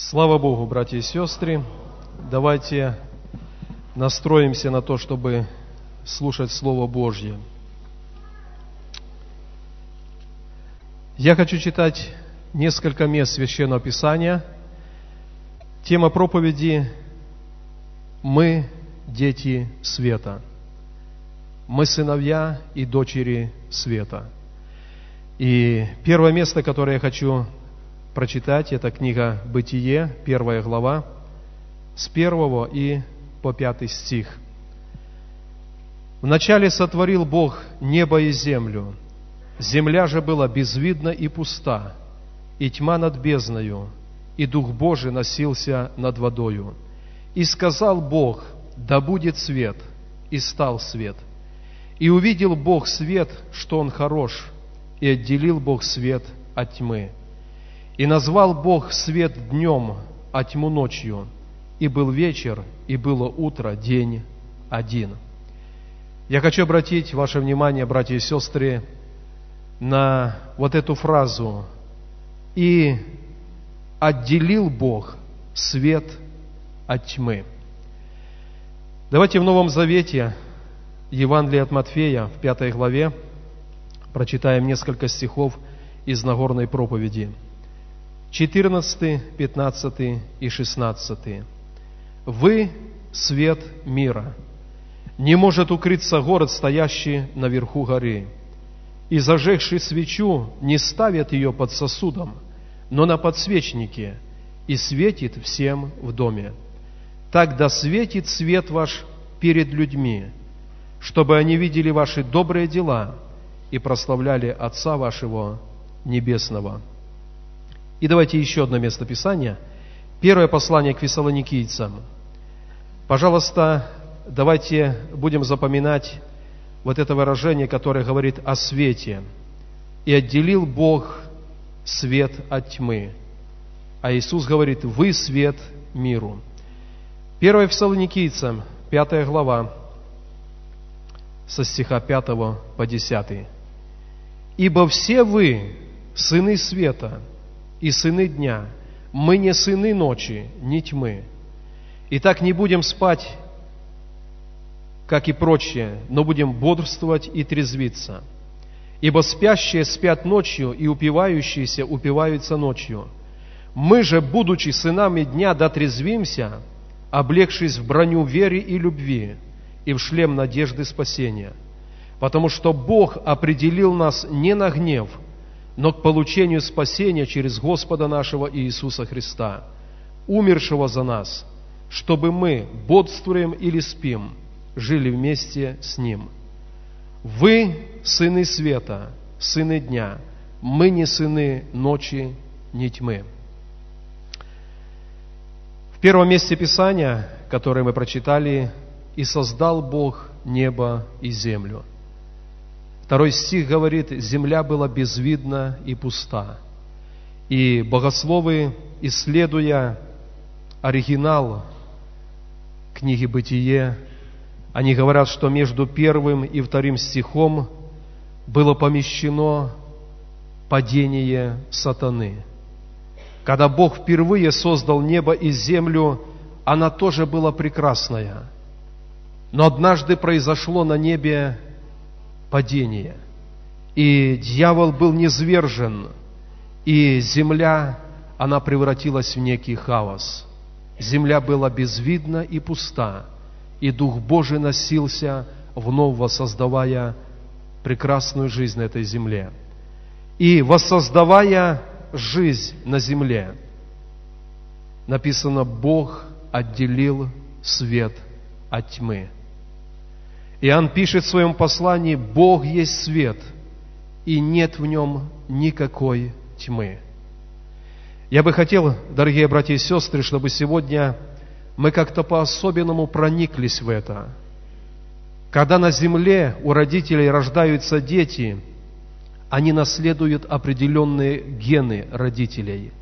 Слава Богу, братья и сестры. Давайте настроимся на то, чтобы слушать Слово Божье. Я хочу читать несколько мест Священного Писания. Тема проповеди «Мы – дети света». Мы сыновья и дочери света. И первое место, которое я хочу прочитать, это книга «Бытие», первая глава, с первого и по пятый стих. «Вначале сотворил Бог небо и землю. Земля же была безвидна и пуста, и тьма над бездною, и Дух Божий носился над водою. И сказал Бог, да будет свет, и стал свет. И увидел Бог свет, что он хорош, и отделил Бог свет от тьмы. И назвал Бог свет днем, а тьму ночью. И был вечер, и было утро, день один. Я хочу обратить ваше внимание, братья и сестры, на вот эту фразу. И отделил Бог свет от тьмы. Давайте в Новом Завете Евангелие от Матфея в пятой главе прочитаем несколько стихов из Нагорной проповеди. 14, 15 и 16. «Вы – свет мира. Не может укрыться город, стоящий наверху горы. И зажегший свечу не ставят ее под сосудом, но на подсвечнике, и светит всем в доме. Так да светит свет ваш перед людьми, чтобы они видели ваши добрые дела и прославляли Отца вашего Небесного. И давайте еще одно место Писания. Первое послание к фессалоникийцам. Пожалуйста, давайте будем запоминать вот это выражение, которое говорит о свете. «И отделил Бог свет от тьмы». А Иисус говорит, «Вы свет миру». Первое Фессалоникийцам, пятая глава, со стиха 5 по 10. «Ибо все вы, сыны света и сыны дня, мы не сыны ночи, не тьмы. Итак, не будем спать, как и прочие, но будем бодрствовать и трезвиться. Ибо спящие спят ночью, и упивающиеся упиваются ночью. Мы же, будучи сынами дня, дотрезвимся, облегшись в броню веры и любви, и в шлем надежды спасения. Потому что Бог определил нас не на гнев, но к получению спасения через Господа нашего Иисуса Христа, умершего за нас, чтобы мы, бодствуем или спим, жили вместе с Ним. Вы сыны света, сыны дня, мы не сыны ночи, не тьмы. В первом месте Писания, которое мы прочитали, и создал Бог небо и землю. Второй стих говорит, земля была безвидна и пуста. И богословы, исследуя оригинал книги «Бытие», они говорят, что между первым и вторым стихом было помещено падение сатаны. Когда Бог впервые создал небо и землю, она тоже была прекрасная – но однажды произошло на небе падение, и дьявол был низвержен, и земля, она превратилась в некий хаос. Земля была безвидна и пуста, и Дух Божий носился, вновь воссоздавая прекрасную жизнь на этой земле. И воссоздавая жизнь на земле, написано, Бог отделил свет от тьмы. Иоанн пишет в своем послании, Бог есть свет, и нет в нем никакой тьмы. Я бы хотел, дорогие братья и сестры, чтобы сегодня мы как-то по-особенному прониклись в это. Когда на земле у родителей рождаются дети, они наследуют определенные гены родителей.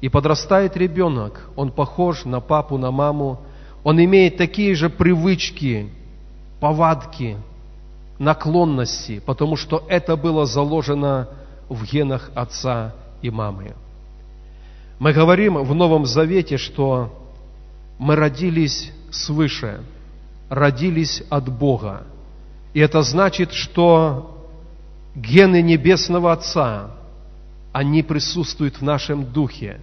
И подрастает ребенок, он похож на папу, на маму, он имеет такие же привычки, повадки, наклонности, потому что это было заложено в генах отца и мамы. Мы говорим в Новом Завете, что мы родились свыше, родились от Бога. И это значит, что гены Небесного Отца, они присутствуют в нашем духе.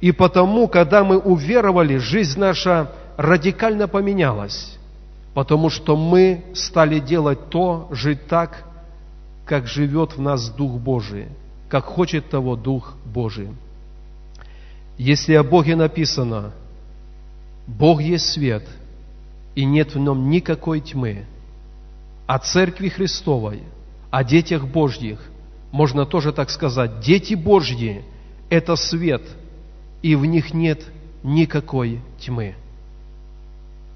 И потому, когда мы уверовали, жизнь наша радикально поменялась, потому что мы стали делать то, жить так, как живет в нас Дух Божий, как хочет того Дух Божий. Если о Боге написано, Бог есть свет, и нет в нем никакой тьмы, о Церкви Христовой, о детях Божьих, можно тоже так сказать, дети Божьи – это свет, и в них нет никакой тьмы.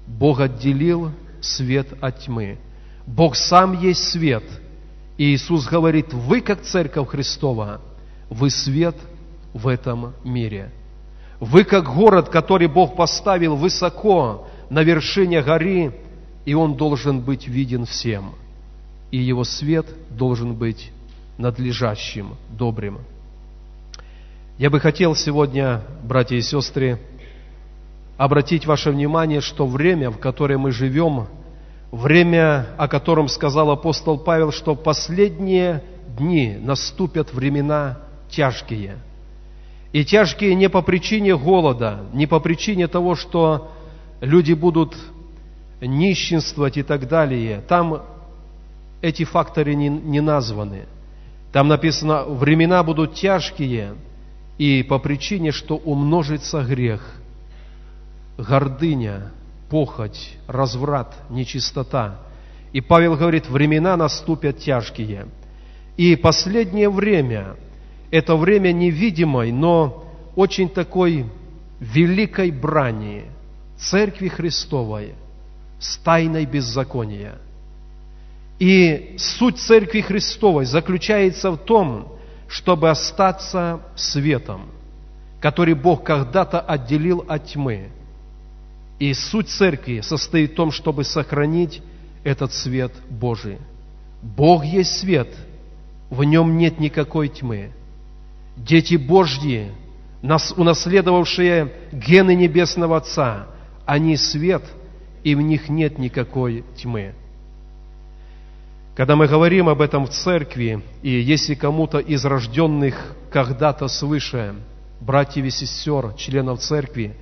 Бог отделил свет от тьмы. Бог сам есть свет. И Иисус говорит, вы, как Церковь Христова, вы свет в этом мире. Вы, как город, который Бог поставил высоко на вершине горы, и он должен быть виден всем. И его свет должен быть надлежащим, добрым. Я бы хотел сегодня, братья и сестры, обратить ваше внимание, что время, в которое мы живем, время, о котором сказал апостол Павел, что последние дни наступят времена тяжкие. И тяжкие не по причине голода, не по причине того, что люди будут нищенствовать и так далее. Там эти факторы не, не названы. Там написано, времена будут тяжкие, и по причине, что умножится грех – гордыня, похоть, разврат, нечистота. И Павел говорит, времена наступят тяжкие. И последнее время – это время невидимой, но очень такой великой брани Церкви Христовой с тайной беззакония. И суть Церкви Христовой заключается в том, чтобы остаться светом, который Бог когда-то отделил от тьмы – и суть церкви состоит в том, чтобы сохранить этот свет Божий. Бог есть свет, в нем нет никакой тьмы. Дети Божьи, унаследовавшие гены Небесного Отца, они свет, и в них нет никакой тьмы. Когда мы говорим об этом в церкви, и если кому-то из рожденных когда-то свыше, братьев и сестер, членов церкви,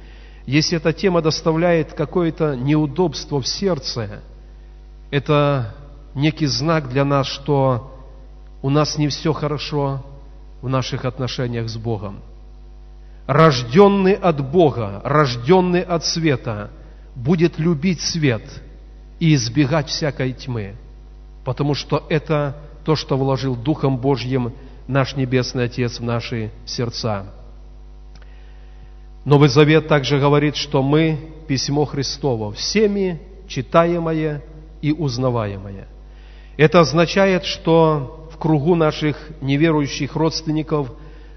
если эта тема доставляет какое-то неудобство в сердце, это некий знак для нас, что у нас не все хорошо в наших отношениях с Богом. Рожденный от Бога, рожденный от света, будет любить свет и избегать всякой тьмы, потому что это то, что вложил Духом Божьим наш Небесный Отец в наши сердца. Новый Завет также говорит, что мы письмо Христово, всеми читаемое и узнаваемое. Это означает, что в кругу наших неверующих родственников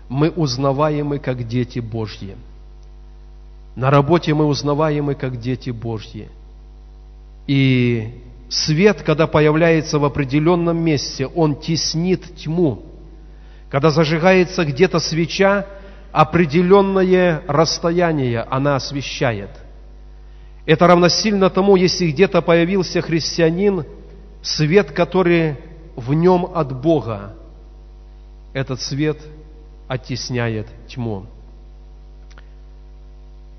мы узнаваемы как дети Божьи. На работе мы узнаваемы как дети Божьи. И свет, когда появляется в определенном месте, он теснит тьму. Когда зажигается где-то свеча, определенное расстояние она освещает. Это равносильно тому, если где-то появился христианин, свет, который в нем от Бога, этот свет оттесняет тьму.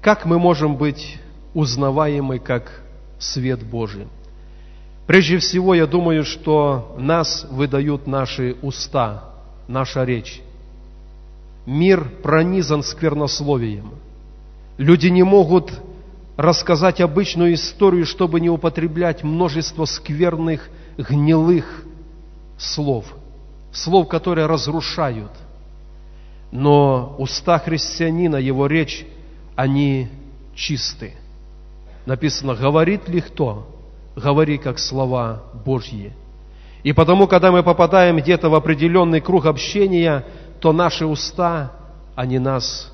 Как мы можем быть узнаваемы как свет Божий? Прежде всего, я думаю, что нас выдают наши уста, наша речь. Мир пронизан сквернословием. Люди не могут рассказать обычную историю, чтобы не употреблять множество скверных, гнилых слов, слов, которые разрушают. Но уста христианина, его речь, они чисты. Написано, говорит ли кто? Говори, как слова Божьи. И потому, когда мы попадаем где-то в определенный круг общения – то наши уста, они нас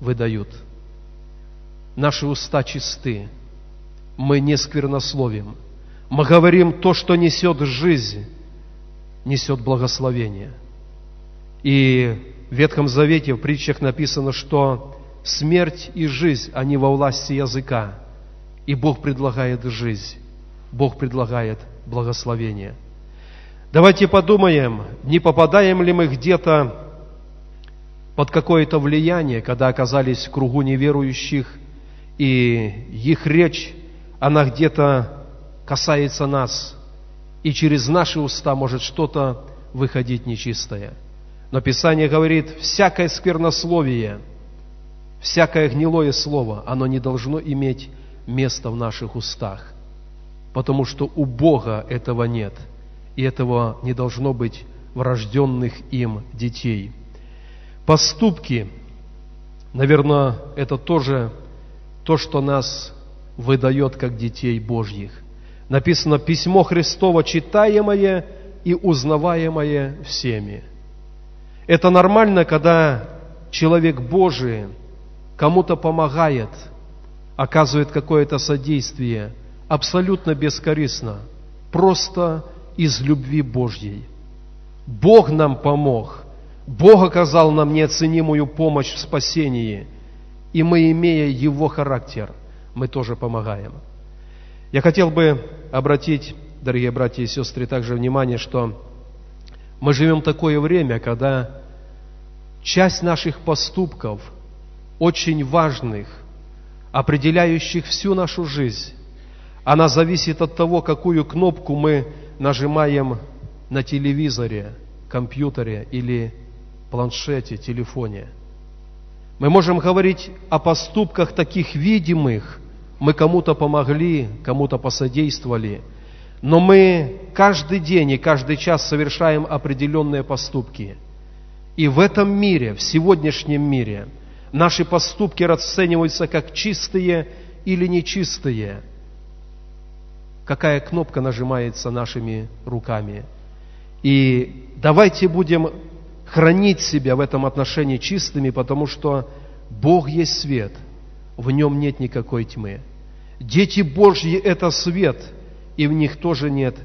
выдают. Наши уста чисты. Мы не сквернословим. Мы говорим то, что несет жизнь, несет благословение. И в Ветхом Завете в притчах написано, что смерть и жизнь, они во власти языка. И Бог предлагает жизнь, Бог предлагает благословение. Давайте подумаем, не попадаем ли мы где-то под какое-то влияние, когда оказались в кругу неверующих, и их речь, она где-то касается нас, и через наши уста может что-то выходить нечистое. Но Писание говорит, всякое сквернословие, всякое гнилое слово, оно не должно иметь места в наших устах, потому что у Бога этого нет, и этого не должно быть врожденных им детей – Поступки, наверное, это тоже то, что нас выдает как детей Божьих. Написано «Письмо Христово читаемое и узнаваемое всеми». Это нормально, когда человек Божий кому-то помогает, оказывает какое-то содействие, абсолютно бескорыстно, просто из любви Божьей. Бог нам помог – Бог оказал нам неоценимую помощь в спасении, и мы, имея Его характер, мы тоже помогаем. Я хотел бы обратить, дорогие братья и сестры, также внимание, что мы живем такое время, когда часть наших поступков, очень важных, определяющих всю нашу жизнь, она зависит от того, какую кнопку мы нажимаем на телевизоре, компьютере или планшете, телефоне. Мы можем говорить о поступках таких видимых, мы кому-то помогли, кому-то посодействовали, но мы каждый день и каждый час совершаем определенные поступки. И в этом мире, в сегодняшнем мире, наши поступки расцениваются как чистые или нечистые. Какая кнопка нажимается нашими руками. И давайте будем хранить себя в этом отношении чистыми, потому что Бог есть свет, в нем нет никакой тьмы. Дети Божьи – это свет, и в них тоже нет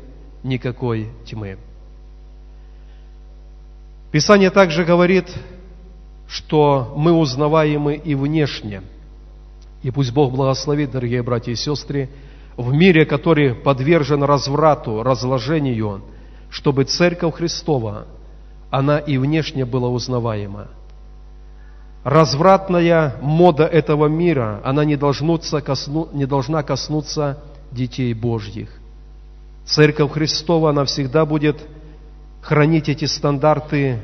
никакой тьмы. Писание также говорит, что мы узнаваемы и внешне. И пусть Бог благословит, дорогие братья и сестры, в мире, который подвержен разврату, разложению, чтобы Церковь Христова – она и внешне была узнаваема. Развратная мода этого мира, она не, косну, не должна коснуться детей Божьих. Церковь Христова, она всегда будет хранить эти стандарты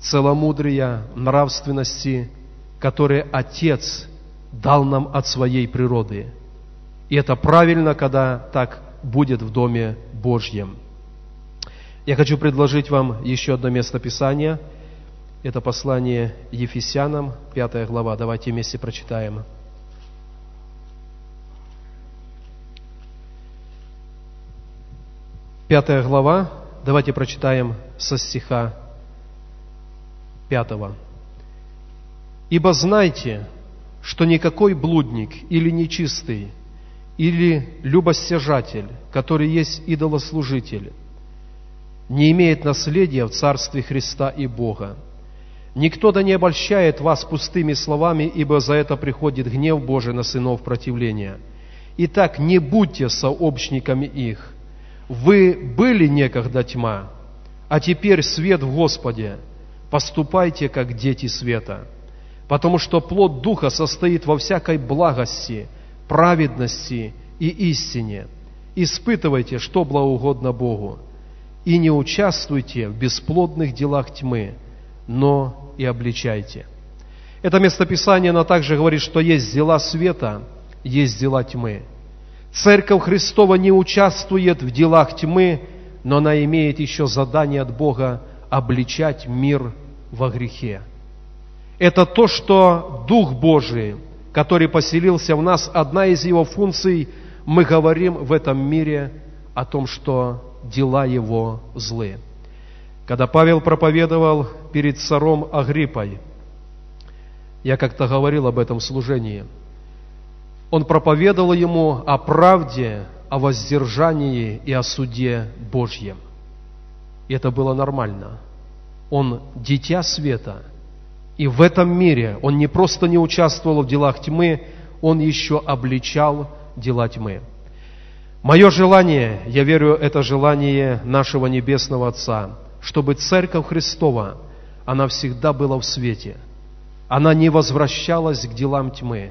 целомудрия, нравственности, которые Отец дал нам от своей природы. И это правильно, когда так будет в Доме Божьем. Я хочу предложить вам еще одно место Писания. Это послание Ефесянам, пятая глава. Давайте вместе прочитаем. Пятая глава. Давайте прочитаем со стиха пятого. «Ибо знайте, что никакой блудник или нечистый, или любостяжатель, который есть идолослужитель, не имеет наследия в Царстве Христа и Бога. Никто да не обольщает вас пустыми словами, ибо за это приходит гнев Божий на сынов противления. Итак, не будьте сообщниками их. Вы были некогда тьма, а теперь свет в Господе. Поступайте, как дети света. Потому что плод Духа состоит во всякой благости, праведности и истине. Испытывайте, что благоугодно Богу и не участвуйте в бесплодных делах тьмы, но и обличайте. Это местописание, оно также говорит, что есть дела света, есть дела тьмы. Церковь Христова не участвует в делах тьмы, но она имеет еще задание от Бога обличать мир во грехе. Это то, что Дух Божий, который поселился в нас, одна из его функций, мы говорим в этом мире о том, что дела его злы. Когда Павел проповедовал перед царом Агриппой, я как-то говорил об этом служении, он проповедовал ему о правде, о воздержании и о суде Божьем. И это было нормально. Он дитя света, И в этом мире он не просто не участвовал в делах тьмы, он еще обличал дела тьмы. Мое желание, я верю, это желание нашего Небесного Отца, чтобы Церковь Христова, она всегда была в свете. Она не возвращалась к делам тьмы.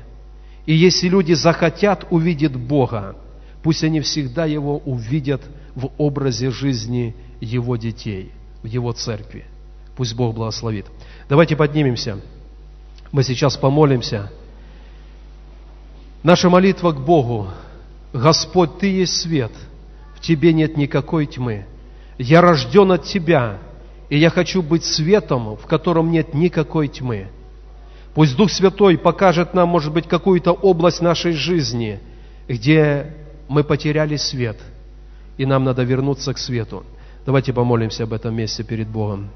И если люди захотят увидеть Бога, пусть они всегда Его увидят в образе жизни Его детей, в Его церкви. Пусть Бог благословит. Давайте поднимемся. Мы сейчас помолимся. Наша молитва к Богу. Господь, Ты есть свет, в Тебе нет никакой тьмы. Я рожден от Тебя, и я хочу быть светом, в котором нет никакой тьмы. Пусть Дух Святой покажет нам, может быть, какую-то область нашей жизни, где мы потеряли свет, и нам надо вернуться к свету. Давайте помолимся об этом месте перед Богом.